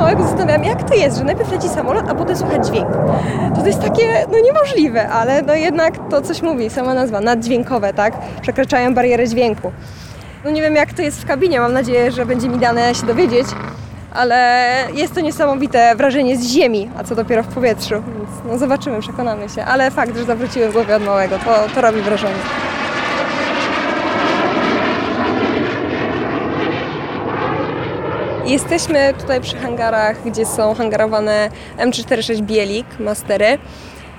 małego zastanawiałam, jak to jest, że najpierw leci samolot, a potem słychać dźwięk. To, to jest takie, no niemożliwe, ale no jednak to coś mówi, sama nazwa, naddźwiękowe, tak? Przekraczają barierę dźwięku. No nie wiem, jak to jest w kabinie, mam nadzieję, że będzie mi dane się dowiedzieć, ale jest to niesamowite wrażenie z ziemi, a co dopiero w powietrzu, więc no zobaczymy, przekonamy się. Ale fakt, że zawróciły w głowie od małego, to, to robi wrażenie. Jesteśmy tutaj przy hangarach, gdzie są hangarowane M346 Bielik, Mastery.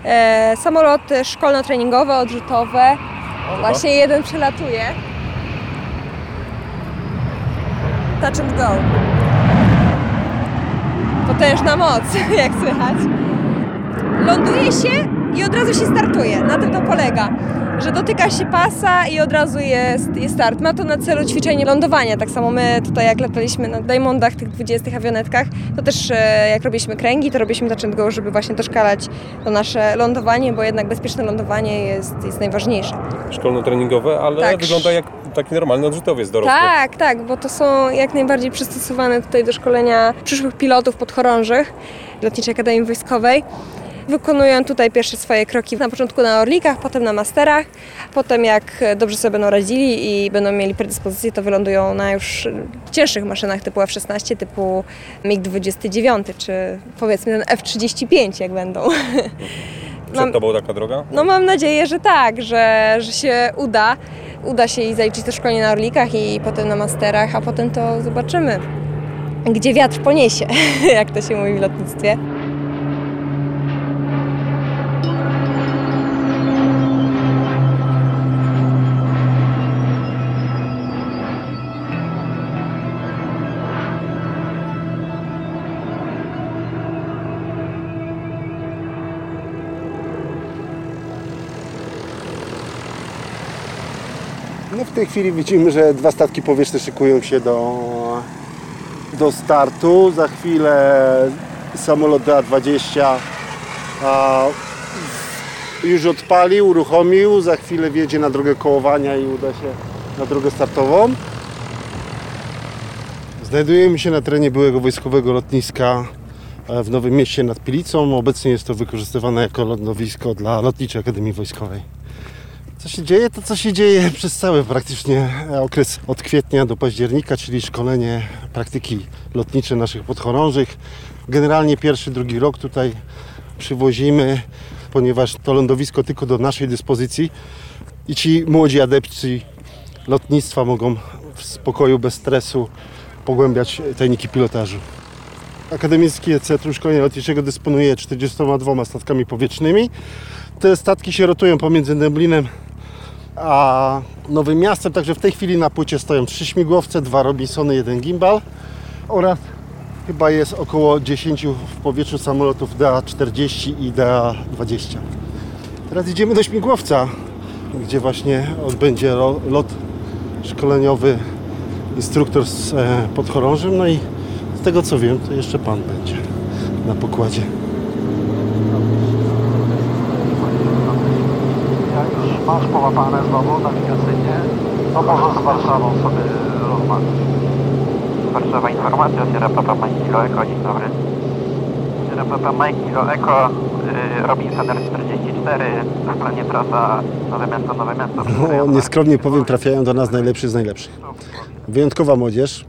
E, samoloty szkolno-treningowe, odrzutowe. Właśnie jeden przelatuje. Touch and go. Potężna moc, jak słychać. Ląduje się i od razu się startuje. Na tym to polega, że dotyka się pasa i od razu jest, jest start. Ma to na celu ćwiczenie lądowania. Tak samo my tutaj jak lataliśmy na Diamondach, tych 20 awionetkach, to też e, jak robiliśmy kręgi, to robiliśmy touch and go, żeby właśnie doszkalać to nasze lądowanie, bo jednak bezpieczne lądowanie jest, jest najważniejsze. Szkolno-treningowe, ale Tak. wygląda jak taki normalny odrzutowiec dorosły. Tak, tak, bo to są jak najbardziej przystosowane tutaj do szkolenia przyszłych pilotów podchorążych Lotniczej Akademii Wojskowej. Wykonują tutaj pierwsze swoje kroki na początku na Orlikach, potem na Masterach. Potem jak dobrze sobie będą radzili i będą mieli predyspozycję, to wylądują na już cięższych maszynach typu F-16, typu MiG-29, czy powiedzmy ten F-35 jak będą. Przed Mam- tobą taka droga? No mam nadzieję, że tak, że, że się uda. Uda się i zaliczyć to szkolenie na Orlikach i potem na Masterach, a potem to zobaczymy, gdzie wiatr poniesie, jak to się mówi w lotnictwie. Tej chwili widzimy, że dwa statki powietrzne szykują się do, do startu. Za chwilę samolot DA-20 a, już odpalił, uruchomił. Za chwilę wjedzie na drogę kołowania i uda się na drogę startową. Znajdujemy się na terenie byłego wojskowego lotniska e, w Nowym Mieście nad Pilicą. Obecnie jest to wykorzystywane jako lądowisko dla Lotniczej Akademii Wojskowej. Co się dzieje? To co się dzieje przez cały praktycznie okres od kwietnia do października, czyli szkolenie praktyki lotnicze naszych podchorążych. Generalnie pierwszy, drugi rok tutaj przywozimy, ponieważ to lądowisko tylko do naszej dyspozycji i ci młodzi adepci lotnictwa mogą w spokoju, bez stresu pogłębiać tajniki pilotażu. Akademickie Centrum Szkolenia Lotniczego dysponuje 42 statkami powietrznymi. Te statki się rotują pomiędzy Dęblinem a Nowym Miastem, także w tej chwili na płycie stoją trzy śmigłowce, dwa Robinsony, jeden gimbal oraz chyba jest około 10 w powietrzu samolotów DA-40 i DA-20. Teraz idziemy do śmigłowca, gdzie właśnie odbędzie lot szkoleniowy instruktor z e, podchorążym, no i z tego co wiem, to jeszcze Pan będzie na pokładzie. Jak już masz połapane znowu nawigacyjnie, to może z Warszawą sobie rozmawiać. Warszawa Informacja, Sierra Papa Mike Kilo Eko, dzień dobry. Sierra Papa Mike Kilo Eko, y, Robinson R44, w planie trasa Nowe Miasto, Nowe Miasto. No, nieskromnie powiem, trafiają do nas najlepszy z najlepszych. Wyjątkowa młodzież,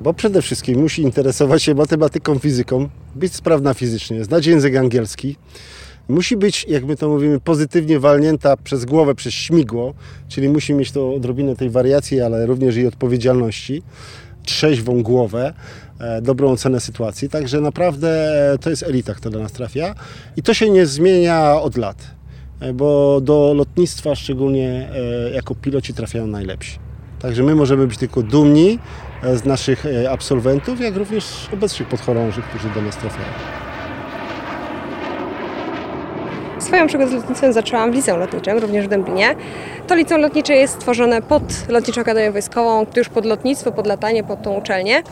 bo przede wszystkim musi interesować się matematyką, fizyką, być sprawna fizycznie, znać język angielski. Musi być, jak my to mówimy, pozytywnie walnięta przez głowę, przez śmigło, czyli musi mieć to odrobinę tej wariacji, ale również i odpowiedzialności, trzeźwą głowę, e, dobrą ocenę sytuacji. Także naprawdę e, to jest elita, która do nas trafia i to się nie zmienia od lat e, bo do lotnictwa szczególnie jako piloci trafiają najlepsi. Także my możemy być tylko dumni z naszych absolwentów, jak również obecnych podchorążych, którzy do nas trafiają. Swoją przygodę z lotnictwem zaczęłam w liceum lotniczym, również w Dęblinie. To liceum lotnicze jest stworzone pod Lotniczą Akademię Wojskową, już pod lotnictwo, pod latanie, pod tą uczelnię.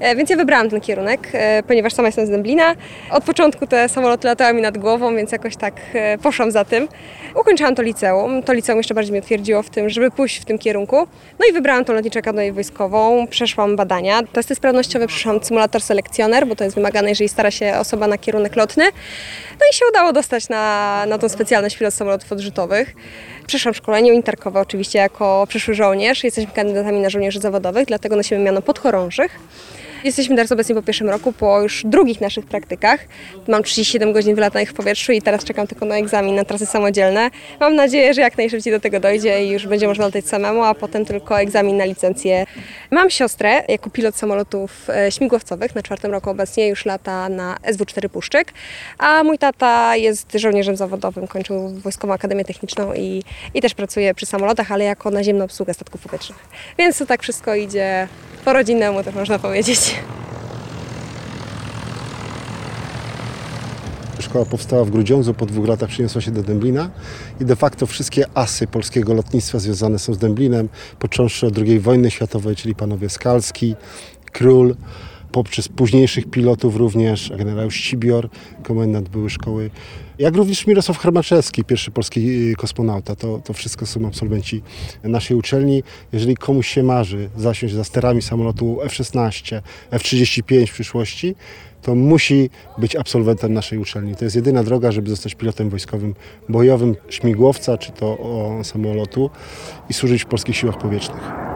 E, Więc ja wybrałam ten kierunek, e, ponieważ sama jestem z Dęblina. Od początku te samoloty latały mi nad głową, więc jakoś tak e, poszłam za tym. Ukończyłam to liceum. To liceum jeszcze bardziej mnie utwierdziło w tym, żeby pójść w tym kierunku. No i wybrałam tą lotniczą akademię wojskową, przeszłam badania. Testy sprawnościowe, przeszłam symulator selekcjoner, bo to jest wymagane, jeżeli stara się osoba na kierunek lotny. No i się udało dostać na, na tą specjalność pilot samolotów odrzutowych. Przeszłam szkolenie interkowe oczywiście jako przyszły żołnierz. Jesteśmy kandydatami na żołnierzy zawodowych, dlatego nosimy miano podchorążych. Jesteśmy teraz obecnie po pierwszym roku, po już drugich naszych praktykach. Mam 37 godzin wylatanych w powietrzu i teraz czekam tylko na egzamin na trasy samodzielne. Mam nadzieję, że jak najszybciej do tego dojdzie i już będzie można latać samemu, a potem tylko egzamin na licencję. Mam siostrę jako pilot samolotów e, śmigłowcowych. Na czwartym roku obecnie już lata na SW-4 Puszczyk, a mój tata jest żołnierzem zawodowym, kończył Wojskową Akademię Techniczną i, i też pracuje przy samolotach, ale jako naziemna obsługa statków powietrznych. Więc to tak wszystko idzie po rodzinnemu, tak można powiedzieć. Szkoła powstała w Grudziądzu, po dwóch latach przeniosła się do Dęblina i de facto wszystkie asy polskiego lotnictwa związane są z Dęblinem, począwszy od II wojny światowej, czyli panowie Skalski, Król, poprzez późniejszych pilotów również, generał Ścibior, komendant były szkoły, jak również Mirosław Hermaczewski, pierwszy polski y, kosmonauta. To, to wszystko są absolwenci naszej uczelni. Jeżeli komuś się marzy zasiąść za sterami samolotu F-16, F-35 w przyszłości, to musi być absolwentem naszej uczelni. To jest jedyna droga, żeby zostać pilotem wojskowym bojowym śmigłowca, czy to samolotu i służyć w polskich siłach powietrznych.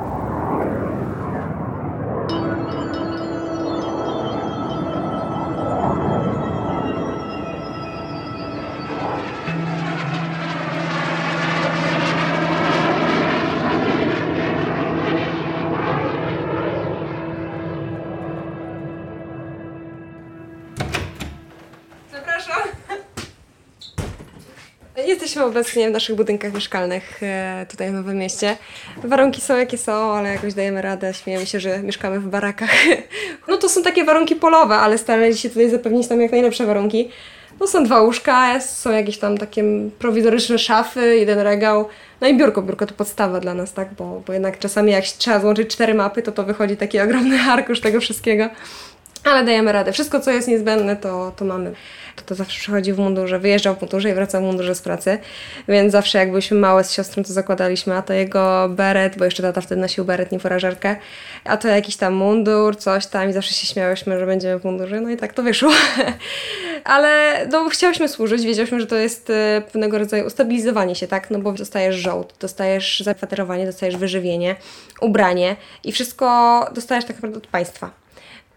Obecnie w naszych budynkach mieszkalnych e, tutaj w Nowym Mieście. Warunki są jakie są, ale jakoś dajemy radę. Śmiejemy się, że mieszkamy w barakach. No to są takie warunki polowe, ale starali się tutaj zapewnić nam jak najlepsze warunki. No są dwa łóżka, są jakieś tam takie prowizoryczne szafy, jeden regał, no i biurko. Biurko to podstawa dla nas, tak? Bo, bo jednak czasami jak trzeba złączyć cztery mapy, to to wychodzi taki ogromny arkusz tego wszystkiego. Ale dajemy radę. Wszystko, co jest niezbędne, to, to mamy. To, to zawsze przychodzi w mundurze, wyjeżdżał w mundurze i wracał w mundurze z pracy. Więc zawsze jak byliśmy małe z siostrą, to zakładaliśmy, a to jego beret, bo jeszcze tata wtedy nosił beret, nie forażerkę, a to jakiś tam mundur, coś tam i zawsze się śmiałyśmy, że będziemy w mundurze. No i tak to wyszło. Ale no, chciałyśmy służyć, wiedziałyśmy, że to jest e, pewnego rodzaju ustabilizowanie się, tak? No bo dostajesz żołd, dostajesz zakwaterowanie, dostajesz wyżywienie, ubranie i wszystko dostajesz tak naprawdę od państwa.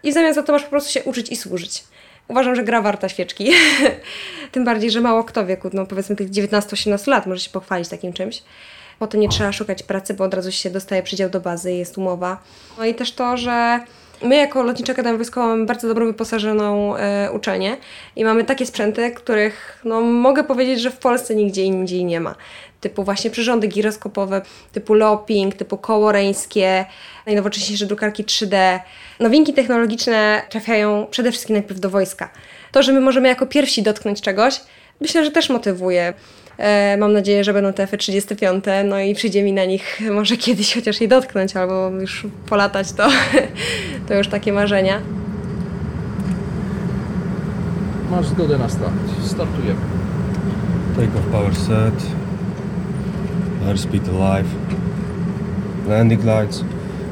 I w zamian za to masz po prostu się uczyć i służyć. Uważam, że gra warta świeczki. Tym bardziej, że mało kto wieku, no powiedzmy tych 19-18 lat może się pochwalić takim czymś. Potem nie trzeba szukać pracy, bo od razu się dostaje przydział do bazy, jest umowa. No i też to, że my jako Lotnicza Akademia Wojskowa mamy bardzo dobrą wyposażoną e, uczelnię i mamy takie sprzęty, których no, mogę powiedzieć, że w Polsce nigdzie indziej nie ma. Typu właśnie przyrządy giroskopowe, typu lopping, typu koło reńskie, najnowocześniejsze drukarki 3D. Nowinki technologiczne trafiają przede wszystkim najpierw do wojska. To, że my możemy jako pierwsi dotknąć czegoś, myślę, że też motywuje. E, Mam nadzieję, że będą te F-35, no i przyjdzie mi na nich może kiedyś chociaż je dotknąć, albo już polatać, to, to już takie marzenia. Masz zgodę na start. Startujemy. Takeoff power set. Airspeed alive. Landing lights.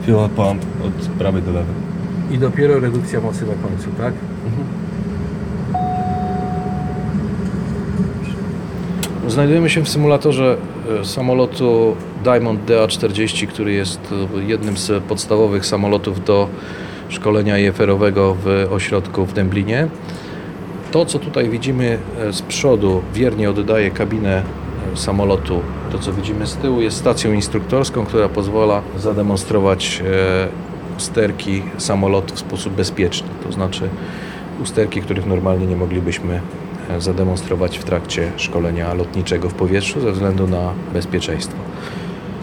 Fuel pump od prawej do lewej. I dopiero redukcja mocy na końcu, tak? Znajdujemy się w symulatorze e, samolotu Diamond DA-40, który jest e, jednym z podstawowych samolotów do szkolenia IFR-owego w ośrodku w Dęblinie. To, co tutaj widzimy e, z przodu, wiernie oddaje kabinę samolotu. To, co widzimy z tyłu, jest stacją instruktorską, która pozwala zademonstrować usterki samolotu w sposób bezpieczny. To znaczy usterki, których normalnie nie moglibyśmy zademonstrować w trakcie szkolenia lotniczego w powietrzu ze względu na bezpieczeństwo.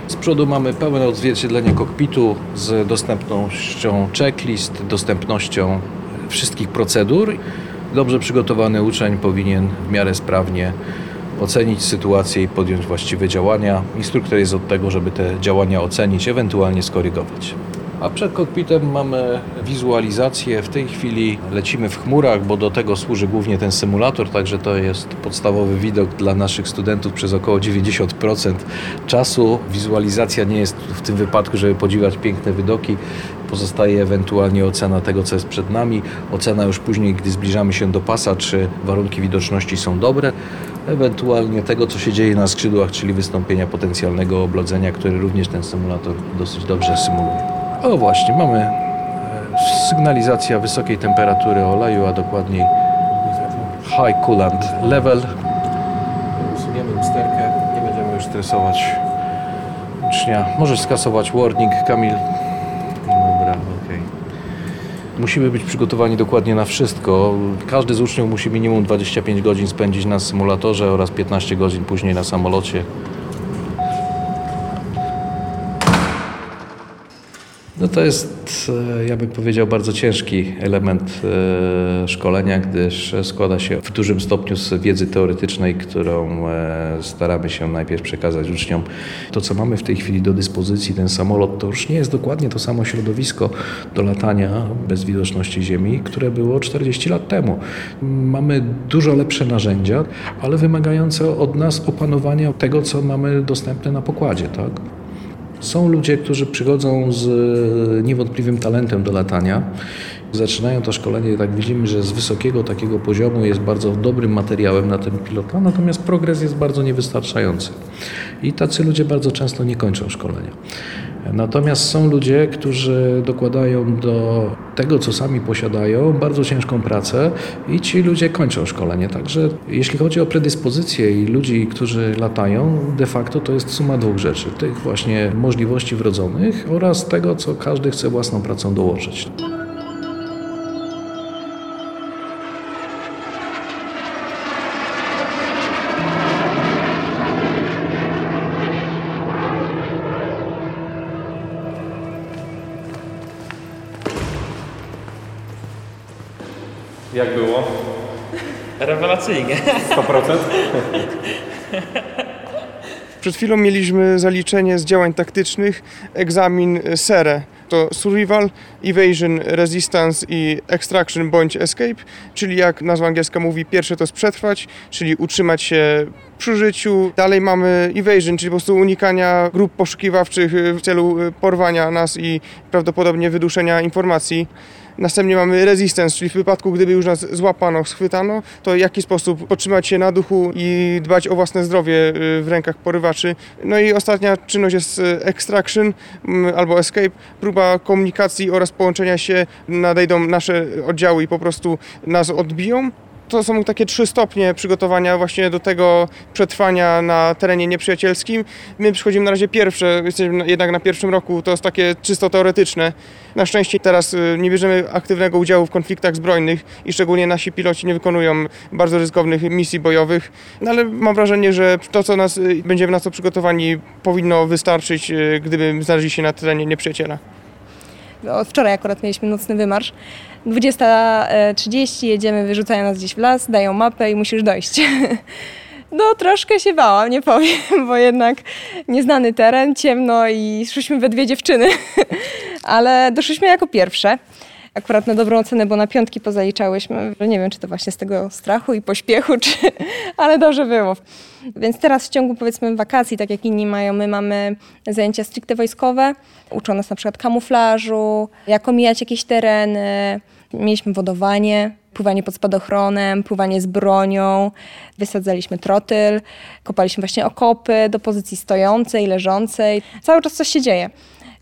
Z przodu mamy pełne odzwierciedlenie kokpitu z dostępnością checklist, dostępnością wszystkich procedur. Dobrze przygotowany uczeń powinien w miarę sprawnie ocenić sytuację i podjąć właściwe działania. Instruktor jest od tego, żeby te działania ocenić, ewentualnie skorygować. A przed kokpitem mamy wizualizację. W tej chwili lecimy w chmurach, bo do tego służy głównie ten symulator, także to jest podstawowy widok dla naszych studentów przez około 90% czasu. Wizualizacja nie jest w tym wypadku, żeby podziwiać piękne widoki. Pozostaje ewentualnie ocena tego, co jest przed nami. Ocena już później, gdy zbliżamy się do pasa, czy warunki widoczności są dobre. Ewentualnie tego, co się dzieje na skrzydłach, czyli wystąpienia potencjalnego oblodzenia, który również ten symulator dosyć dobrze symuluje. O właśnie, mamy e, sygnalizacja wysokiej temperatury oleju, a dokładniej high coolant level. Usuniemy usterkę, nie będziemy już stresować ucznia. Możesz skasować warning, Kamil. Dobra, okej. Musimy być przygotowani dokładnie na wszystko. Każdy z uczniów musi minimum 25 godzin spędzić na symulatorze oraz 15 godzin później na samolocie. No to jest, e, ja bym powiedział, bardzo ciężki element e, szkolenia, gdyż składa się w dużym stopniu z wiedzy teoretycznej, którą e, staramy się najpierw przekazać uczniom. To, co mamy w tej chwili do dyspozycji, ten samolot, to już nie jest dokładnie to samo środowisko do latania bez widoczności Ziemi, które było 40 lat temu. Mamy dużo lepsze narzędzia, ale wymagające od nas opanowania tego, co mamy dostępne na pokładzie, tak? Są ludzie, którzy przychodzą z e, niewątpliwym talentem do latania. Zaczynają to szkolenie, tak widzimy, że z wysokiego takiego poziomu jest bardzo dobrym materiałem na ten pilota, natomiast progres jest bardzo niewystarczający. I tacy ludzie bardzo często nie kończą szkolenia. Natomiast są ludzie, którzy dokładają do tego, co sami posiadają, bardzo ciężką pracę i ci ludzie kończą szkolenie. Także jeśli chodzi o predyspozycje i ludzi, którzy latają, de facto to jest suma dwóch rzeczy. Tych właśnie możliwości wrodzonych oraz tego, co każdy chce własną pracą dołożyć. Rewelacyjnie. 100%? Przed chwilą mieliśmy zaliczenie z działań taktycznych, egzamin SERE. To Survival, Evasion, Resistance i Extraction bądź Escape, czyli jak nazwa angielska mówi, pierwsze to jest przetrwać, czyli utrzymać się przy życiu. Dalej mamy Evasion, czyli po prostu unikania grup poszukiwawczych w celu porwania nas i prawdopodobnie wyduszenia informacji. Następnie mamy resistance, czyli w wypadku, gdyby już nas złapano, schwytano, to w jaki sposób podtrzymać się na duchu i dbać o własne zdrowie y, w rękach porywaczy. No i ostatnia czynność jest y, extraction mm, albo escape, próba komunikacji oraz połączenia się, nadejdą nasze oddziały i po prostu nas odbiją. To są takie trzy stopnie przygotowania właśnie do tego przetrwania na terenie nieprzyjacielskim. My przychodzimy na razie pierwsze, jesteśmy jednak na pierwszym roku, to jest takie czysto teoretyczne. Na szczęście teraz y, nie bierzemy aktywnego udziału w konfliktach zbrojnych i szczególnie nasi piloci nie wykonują bardzo ryzykownych misji bojowych, no ale mam wrażenie, że to, co nas, y, będziemy na to przygotowani, powinno wystarczyć, y, gdyby znaleźli się na terenie nieprzyjaciela. No, wczoraj akurat mieliśmy nocny wymarsz. 20.30 jedziemy, wyrzucają nas gdzieś w las, dają mapę i musisz dojść. No troszkę się bałam, nie powiem, bo jednak nieznany teren, ciemno i szliśmy we dwie dziewczyny, ale doszliśmy jako pierwsze. Akurat na dobrą ocenę, bo na piątki pozaliczałyśmy. Nie wiem, czy to właśnie z tego strachu i pośpiechu, czy... ale dobrze było. Więc teraz w ciągu powiedzmy wakacji, tak jak inni mają, my mamy zajęcia stricte wojskowe. Uczą nas na przykład kamuflażu, jak omijać jakieś tereny. Mieliśmy wodowanie, pływanie pod spadochronem, pływanie z bronią, wysadzaliśmy trotyl, kopaliśmy właśnie okopy do pozycji stojącej, leżącej. Cały czas coś się dzieje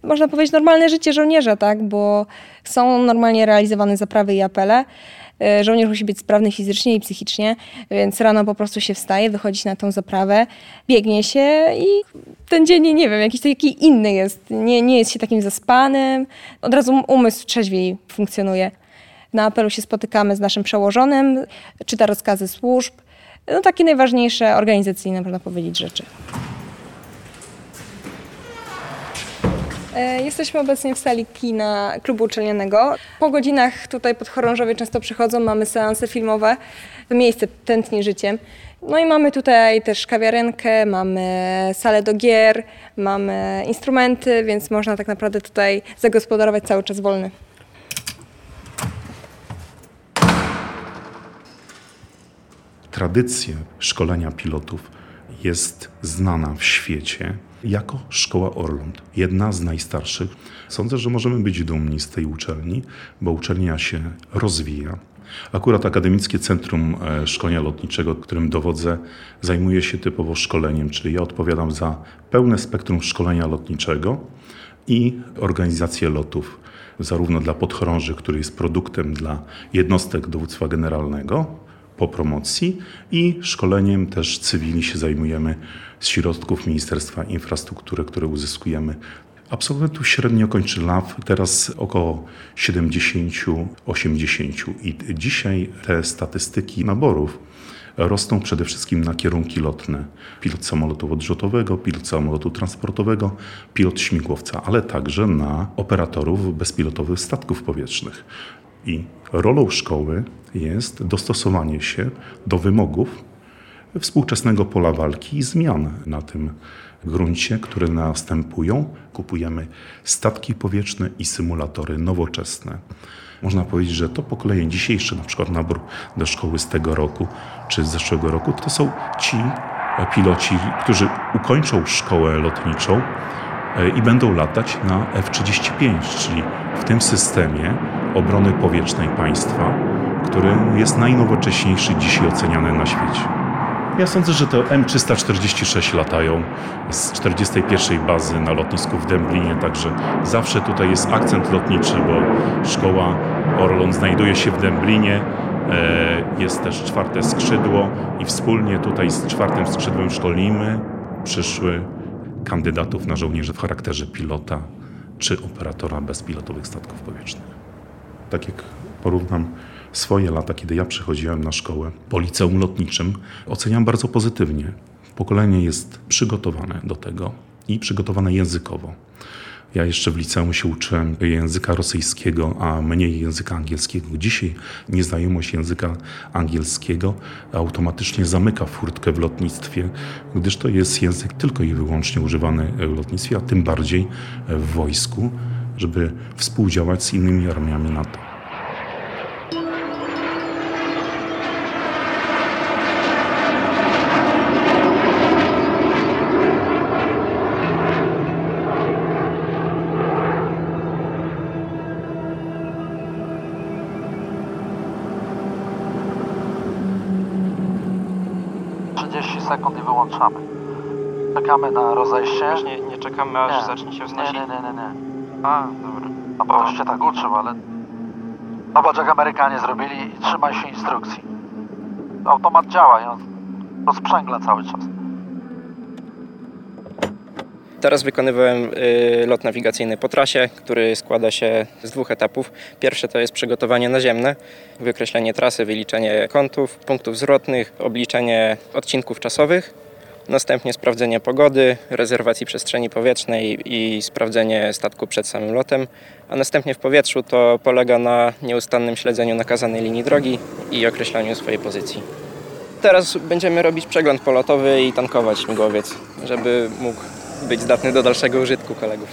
można powiedzieć, normalne życie żołnierza, tak? bo są normalnie realizowane zaprawy i apele. E, Żołnierz musi być sprawny fizycznie i psychicznie, więc rano po prostu się wstaje, wychodzi na tą zaprawę, biegnie się i ten dzień, nie wiem, jakiś taki inny jest. Nie, nie jest się takim zaspanym, od razu umysł trzeźwiej funkcjonuje. Na apelu się spotykamy z naszym przełożonym, czyta rozkazy służb. No takie najważniejsze organizacyjne, można powiedzieć, rzeczy. E, Jesteśmy obecnie w sali kina klubu uczelnianego. Po godzinach tutaj podchorążowie często przychodzą, mamy seanse filmowe. Miejsce tętni życiem. No i mamy tutaj też kawiarenkę, mamy salę do gier, mamy instrumenty, więc można tak naprawdę tutaj zagospodarować cały czas wolny. Tradycja szkolenia pilotów jest znana w świecie jako Szkoła Orląt. Jedna z najstarszych. Sądzę, że możemy być dumni z tej uczelni, bo uczelnia się rozwija. Akurat Akademickie Centrum e, Szkolenia Lotniczego, którym dowodzę, zajmuje się typowo szkoleniem, czyli ja odpowiadam za pełne spektrum szkolenia lotniczego i organizację lotów, zarówno dla podchorąży, który jest produktem dla jednostek dowództwa generalnego, po promocji i szkoleniem też cywili się zajmujemy z środków Ministerstwa Infrastruktury, które uzyskujemy. Absolwentów średnio kończy LAW, teraz około 70-80 i dzisiaj te statystyki naborów rosną przede wszystkim na kierunki lotne. Pilot samolotu odrzutowego, pilot samolotu transportowego, pilot śmigłowca, ale także na operatorów bezpilotowych statków powietrznych. I rolą szkoły jest dostosowanie się do wymogów współczesnego pola walki i zmian na tym gruncie, które następują. Kupujemy statki powietrzne i symulatory nowoczesne. Można powiedzieć, że to pokolenie dzisiejsze, na przykład nabór do szkoły z tego roku czy z zeszłego roku, to są ci piloci, którzy ukończą szkołę lotniczą e, i będą latać na F-35, czyli w tym systemie obrony powietrznej państwa, który jest najnowocześniejszy dzisiaj oceniany na świecie. Ja sądzę, że to M346 latają z 41 bazy na lotnisku w Dęblinie, także zawsze tutaj jest akcent lotniczy, bo szkoła Orlon znajduje się w Dęblinie. E, Jest też czwarte skrzydło i wspólnie tutaj z czwartym skrzydłem szkolimy przyszły kandydatów na żołnierzy w charakterze pilota czy operatora bezpilotowych statków powietrznych. Tak jak porównam swoje lata, kiedy ja przychodziłem na szkołę po liceum lotniczym, oceniam bardzo pozytywnie. Pokolenie jest przygotowane do tego i przygotowane językowo. Ja jeszcze w liceum się uczyłem języka rosyjskiego, a mniej języka angielskiego. Dzisiaj nieznajomość języka angielskiego automatycznie zamyka furtkę w lotnictwie, gdyż to jest język tylko i wyłącznie używany w lotnictwie, a tym bardziej w wojsku, żeby współdziałać z innymi armiami NATO. Trzydzieści sekund i wyłączamy. Czekamy na rozejście. Nie, nie czekamy aż Nie. zacznie się Nie, wznosić. nie, nie, nie, nie. A, dobra. No bo cię tak uczył, ale... Zobacz jak Amerykanie zrobili i trzymaj się instrukcji. Automat działa i on rozprzęgla cały czas. Teraz wykonywałem y, lot nawigacyjny po trasie, który składa się z dwóch etapów. Pierwsze to jest przygotowanie naziemne, wykreślenie trasy, wyliczenie kątów, punktów zwrotnych, obliczenie odcinków czasowych. Następnie sprawdzenie pogody, rezerwacji przestrzeni powietrznej i sprawdzenie statku przed samym lotem. A następnie w powietrzu to polega na nieustannym śledzeniu nakazanej linii drogi i określaniu swojej pozycji. Teraz będziemy robić przegląd polotowy i tankować śmigłowiec, żeby mógł być zdatny do dalszego użytku kolegów.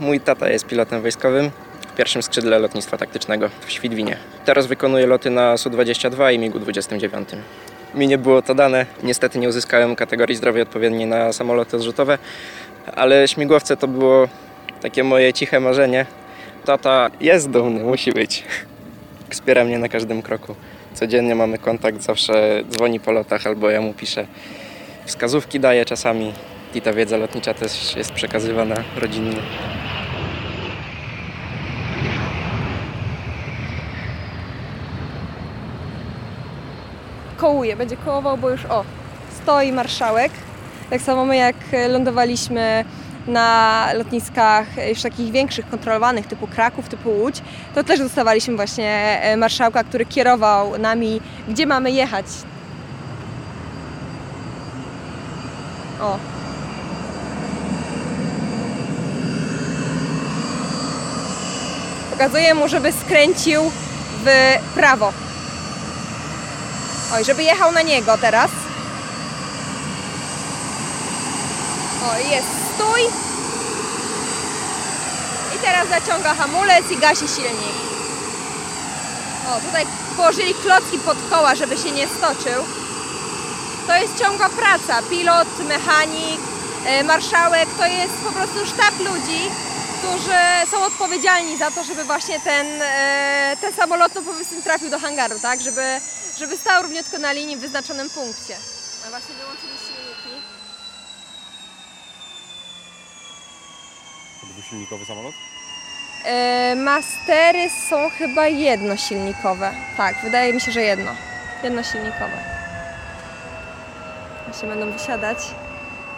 Mój tata jest pilotem wojskowym w pierwszym skrzydle lotnictwa taktycznego w Świdwinie. Teraz wykonuje loty na Su-22 i MiG-29. Mi nie było to dane. Niestety nie uzyskałem kategorii zdrowia odpowiedniej na samoloty odrzutowe, ale śmigłowce to było takie moje ciche marzenie. Tata jest dumny, musi być. Wspiera mnie na każdym kroku. Codziennie mamy kontakt, zawsze dzwoni po lotach albo ja mu piszę. Wskazówki daję czasami i ta wiedza lotnicza też jest przekazywana rodzinnie. Kołuje, będzie kołował, bo już o, stoi marszałek. Tak samo my jak lądowaliśmy na lotniskach już takich większych, kontrolowanych, typu Kraków, typu Łódź, to też dostawaliśmy właśnie e, marszałka, który kierował nami, gdzie mamy jechać. O. Pokazuję mu, żeby skręcił w prawo. Oj, żeby jechał na niego teraz. O, jest stój. I teraz zaciąga hamulec i gasi silnik. O, tutaj położyli klocki pod koła, żeby się nie stoczył. To jest ciągła praca. Pilot, mechanik, e, marszałek, to jest po prostu sztab ludzi, którzy są odpowiedzialni za to, żeby właśnie ten, e, ten samolot no powiedzmy trafił do hangaru, tak? Żeby, żeby stał równiutko na linii w wyznaczonym punkcie. A właśnie wyłączyli silniki. Dwusilnikowy samolot? E, Mastery są chyba jednosilnikowe. Tak, wydaje mi się, że jedno. Jednosilnikowe. Właśnie będą wysiadać.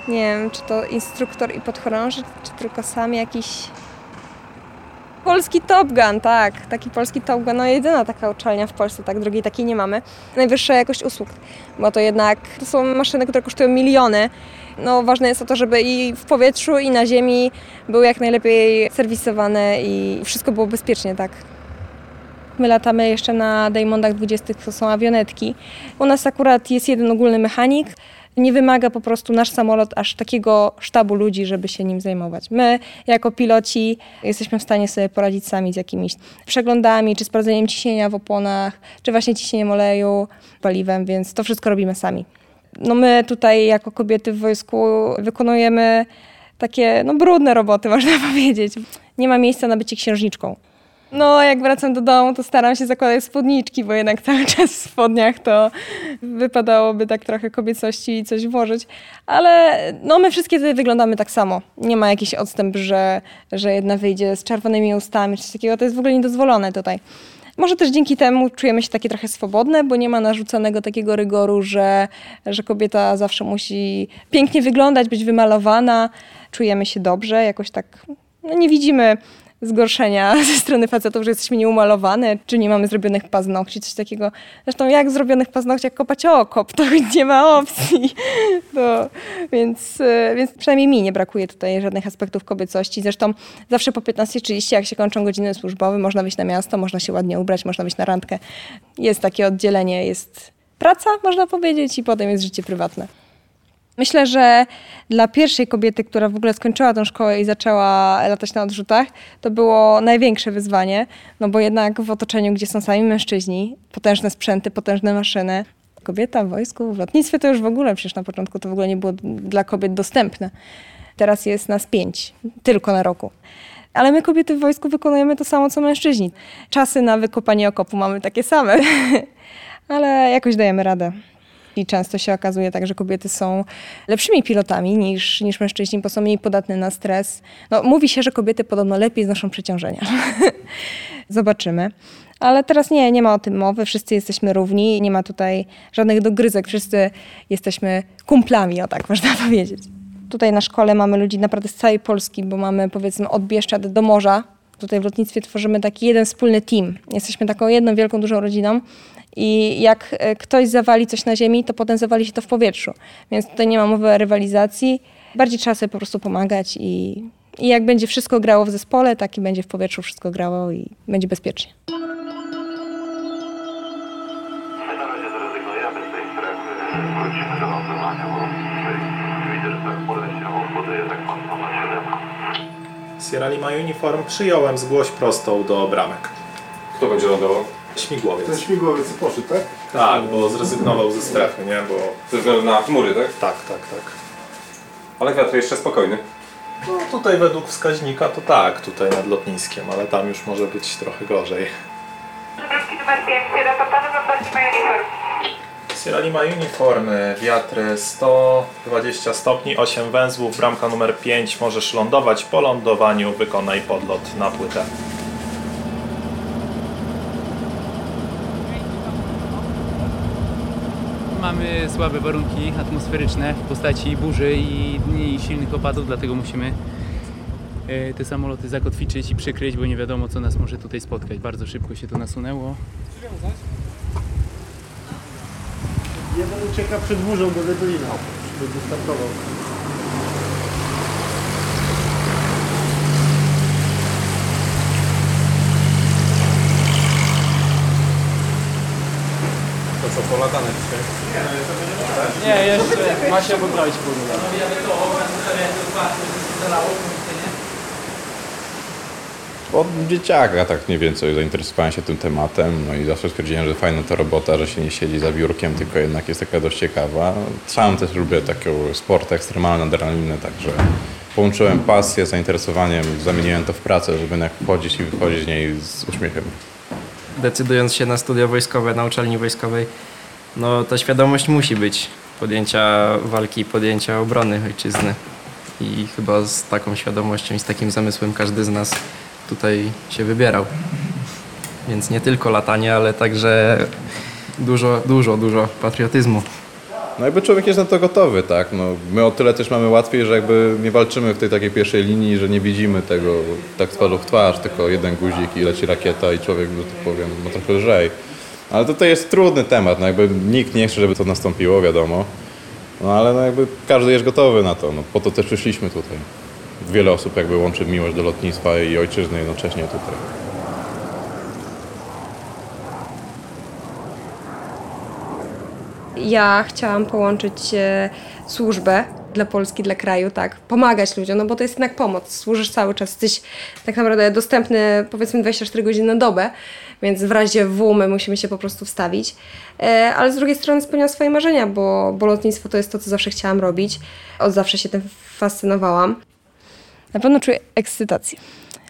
Nie wiem, czy to instruktor i podchorąży, czy tylko sam jakiś... Polski Top Gun, tak. Taki polski Top Gun. No jedyna taka uczelnia w Polsce, tak. Drugiej takiej nie mamy. Najwyższa jakość usług. Bo to jednak to są maszyny, które kosztują miliony. No ważne jest to, żeby i w powietrzu, i na ziemi były jak najlepiej serwisowane i wszystko było bezpiecznie, tak. My latamy jeszcze na Diamondach 20, to są awionetki. U nas akurat jest jeden ogólny mechanik. Nie wymaga po prostu nasz samolot aż takiego sztabu ludzi, żeby się nim zajmować. My, jako piloci, jesteśmy w stanie sobie poradzić sami z jakimiś przeglądami, czy sprawdzeniem ciśnienia w oponach, czy właśnie ciśnieniem oleju, paliwem, więc to wszystko robimy sami. No my tutaj, jako kobiety w wojsku, wykonujemy takie no, brudne roboty, można powiedzieć. Nie ma miejsca na bycie księżniczką. No, jak wracam do domu, to staram się zakładać spódniczki, bo jednak cały czas w spodniach to wypadałoby tak trochę kobiecości i coś włożyć. Ale no, my wszystkie tutaj wyglądamy tak samo. Nie ma jakiś odstęp, że, że jedna wyjdzie z czerwonymi ustami, czy coś takiego. To jest w ogóle niedozwolone tutaj. Może też dzięki temu czujemy się takie trochę swobodne, bo nie ma narzuconego takiego rygoru, że, że kobieta zawsze musi pięknie wyglądać, być wymalowana. Czujemy się dobrze, jakoś tak no nie widzimy zgorszenia ze strony facetów, że jesteśmy nieumalowane, czy nie mamy zrobionych paznokci, coś takiego. Zresztą jak zrobionych paznokciach kopać okop, to nie ma opcji. To, więc, e, więc przynajmniej mi nie brakuje tutaj żadnych aspektów kobiecości. Zresztą zawsze po 15.30, jak się kończą godziny służbowe, można wyjść na miasto, można się ładnie ubrać, można wyjść na randkę. Jest takie oddzielenie, jest praca, można powiedzieć, i potem jest życie prywatne. Myślę, że dla pierwszej kobiety, która w ogóle skończyła tą szkołę i zaczęła latać na odrzutach, to było największe wyzwanie, no bo jednak w otoczeniu, gdzie są sami mężczyźni, potężne sprzęty, potężne maszyny, kobieta w wojsku, w lotnictwie to już w ogóle, przecież na początku to w ogóle nie było dla kobiet dostępne. Teraz jest nas pięć, tylko na roku. Ale my kobiety w wojsku wykonujemy to samo, co mężczyźni. Czasy na wykopanie okopu mamy takie same, ale jakoś dajemy radę. I często się okazuje tak, że kobiety są lepszymi pilotami niż, niż mężczyźni, bo są mniej podatne na stres. No, mówi się, że kobiety podobno lepiej znoszą przeciążenia. Zobaczymy. Ale teraz nie, nie ma o tym mowy. Wszyscy jesteśmy równi. Nie ma tutaj żadnych dogryzek. Wszyscy jesteśmy kumplami, o tak można powiedzieć. Tutaj na szkole mamy ludzi naprawdę z całej Polski, bo mamy powiedzmy od Bieszczad do morza. Tutaj w lotnictwie tworzymy taki jeden wspólny team. Jesteśmy taką jedną wielką, dużą rodziną i jak e, ktoś zawali coś na ziemi, to potem zawali się to w powietrzu. Więc tutaj nie ma mowy o rywalizacji. Bardziej trzeba sobie po prostu pomagać i, i jak będzie wszystko grało w zespole, tak i będzie w powietrzu wszystko grało i będzie bezpiecznie. Sierra Lima Uniform przyjąłem, zgłoś prostą do bramek. Kto będzie lądował? Śmigłowiec. śmigłowiec poszedł, tak? Tak, bo zrezygnował ze strefy, nie? Bo... Ze względu na chmury, tak? Tak, tak, tak. Ale wiatr jeszcze spokojny. No tutaj według wskaźnika to tak, tutaj nad lotniskiem, ale tam już może być trochę gorzej. Żebrowski numer 5, Sierra Papa, numer Lima Uniform. Sierra Lima Uniformy, wiatry 120 stopni, 8 węzłów, bramka numer 5, możesz lądować. Po lądowaniu wykonaj podlot na płytę. Mamy słabe warunki atmosferyczne w postaci burzy i dni silnych opadów, dlatego musimy e, te samoloty zakotwiczyć i przykryć, bo nie wiadomo co nas może tutaj spotkać. Bardzo szybko się to nasunęło. Jeden ucieka przed burzą do Lublina, żeby startował. To co, polatane dzisiaj? Nie, jeszcze ma się wybrać kurwa. No, ja to obraz, to jest od dzieciaka tak mniej więcej zainteresowałem się tym tematem, no i zawsze stwierdziłem, że fajna to robota, że się nie siedzi za biurkiem, tylko jednak jest taka dość ciekawa. Sam też lubię takie sporty ekstremalne, adrenalinne, także połączyłem pasję z zainteresowaniem, zamieniłem to w pracę, żeby jednak wchodzić i wychodzić z niej z uśmiechem. Decydując się na studia wojskowe na uczelni wojskowej, no ta świadomość musi być podjęcia walki, podjęcia obrony ojczyzny. I chyba z taką świadomością i z takim zamysłem każdy z nas tutaj się wybierał. Więc nie tylko latanie, ale także dużo, dużo, dużo patriotyzmu. No jakby człowiek jest na to gotowy, tak? No, my o tyle też mamy łatwiej, że jakby nie walczymy w tej takiej pierwszej linii, że nie widzimy tego tak twarzą w twarz, tylko jeden guzik i leci rakieta i człowiek, że tak powiem, ma trochę lżej. Ale tutaj jest trudny temat, no jakby nikt nie chce, żeby to nastąpiło, wiadomo. No ale no jakby każdy jest gotowy na to, no po to też przyszliśmy tutaj. Wiele osób jakby łączy miłość do lotnictwa i ojczyzny jednocześnie tutaj. Ja chciałam połączyć e, służbę dla Polski, dla kraju, tak, pomagać ludziom, no bo to jest jednak pomoc. Służysz cały czas, jesteś tak naprawdę dostępny powiedzmy 24 godziny na dobę, więc w razie W my musimy się po prostu wstawić. E, ale z drugiej strony spełniam swoje marzenia, bo, bo lotnictwo to jest to, co zawsze chciałam robić. Od zawsze się tym fascynowałam. Na pewno czuję ekscytację.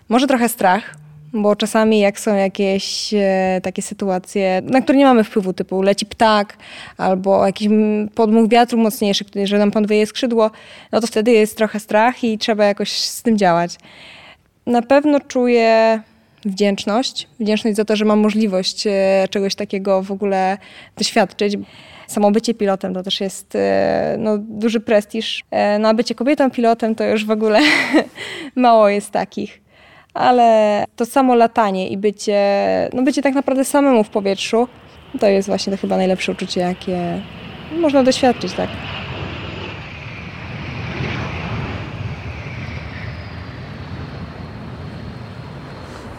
Może trochę strach, bo czasami jak są jakieś e, takie sytuacje, na które nie mamy wpływu, typu leci ptak albo jakiś podmuch wiatru mocniejszy, że nam panuje skrzydło, no to wtedy jest trochę strach i trzeba jakoś z tym działać. Na pewno czuję wdzięczność. Wdzięczność za to, że mam możliwość e, czegoś takiego w ogóle doświadczyć. Samo bycie pilotem to też jest e, no, duży prestiż. E, No a bycie kobietą pilotem to już w ogóle mało jest takich. Ale to samo latanie i bycie, no bycie tak naprawdę samemu w powietrzu, to jest właśnie to chyba najlepsze uczucie, jakie można doświadczyć, tak.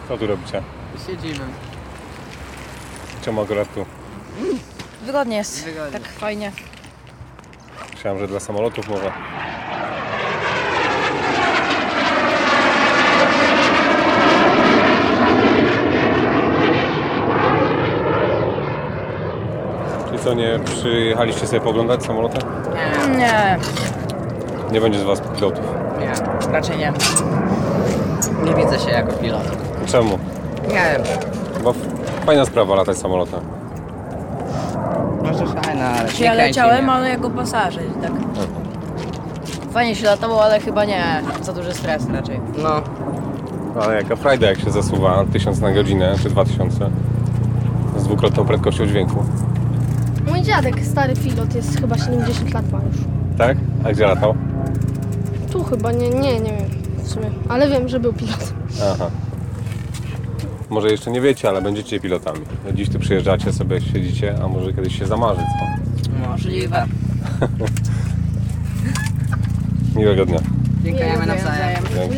Co tu robicie? Siedzimy. Czemu akurat tu? Wygodnie jest. Tak fajnie. Myślałem, że dla samolotów może. Czyli co, nie przyjechaliście sobie poglądać samoloty? Nie, Nie będzie z was pilotów. nie, raczej nie. Nie widzę się jako pilot. Czemu? Nie wiem. Bo fajna sprawa latać samolotem. Może fajne, ale Czy ja leciałem, ale jako pasażer, tak. Fajnie się latało, ale chyba nie. Za duży stres raczej. No. Ale jaka frajda jak się zasuwa 1000 na godzinę czy 2000 z dwukrotną prędkością dźwięku. Mój dziadek, stary pilot, jest chyba 70 lat ma już. Tak? A gdzie latał? Tu chyba, nie, nie, nie wiem w sumie, ale wiem, że był pilot. Aha. Może jeszcze nie wiecie, ale będziecie pilotami. Dziś tu przyjeżdżacie sobie, siedzicie, a może kiedyś się zamarzy, co? Możliwe. Miłego dnia. Dziękujemy nawzajem. Dzięki.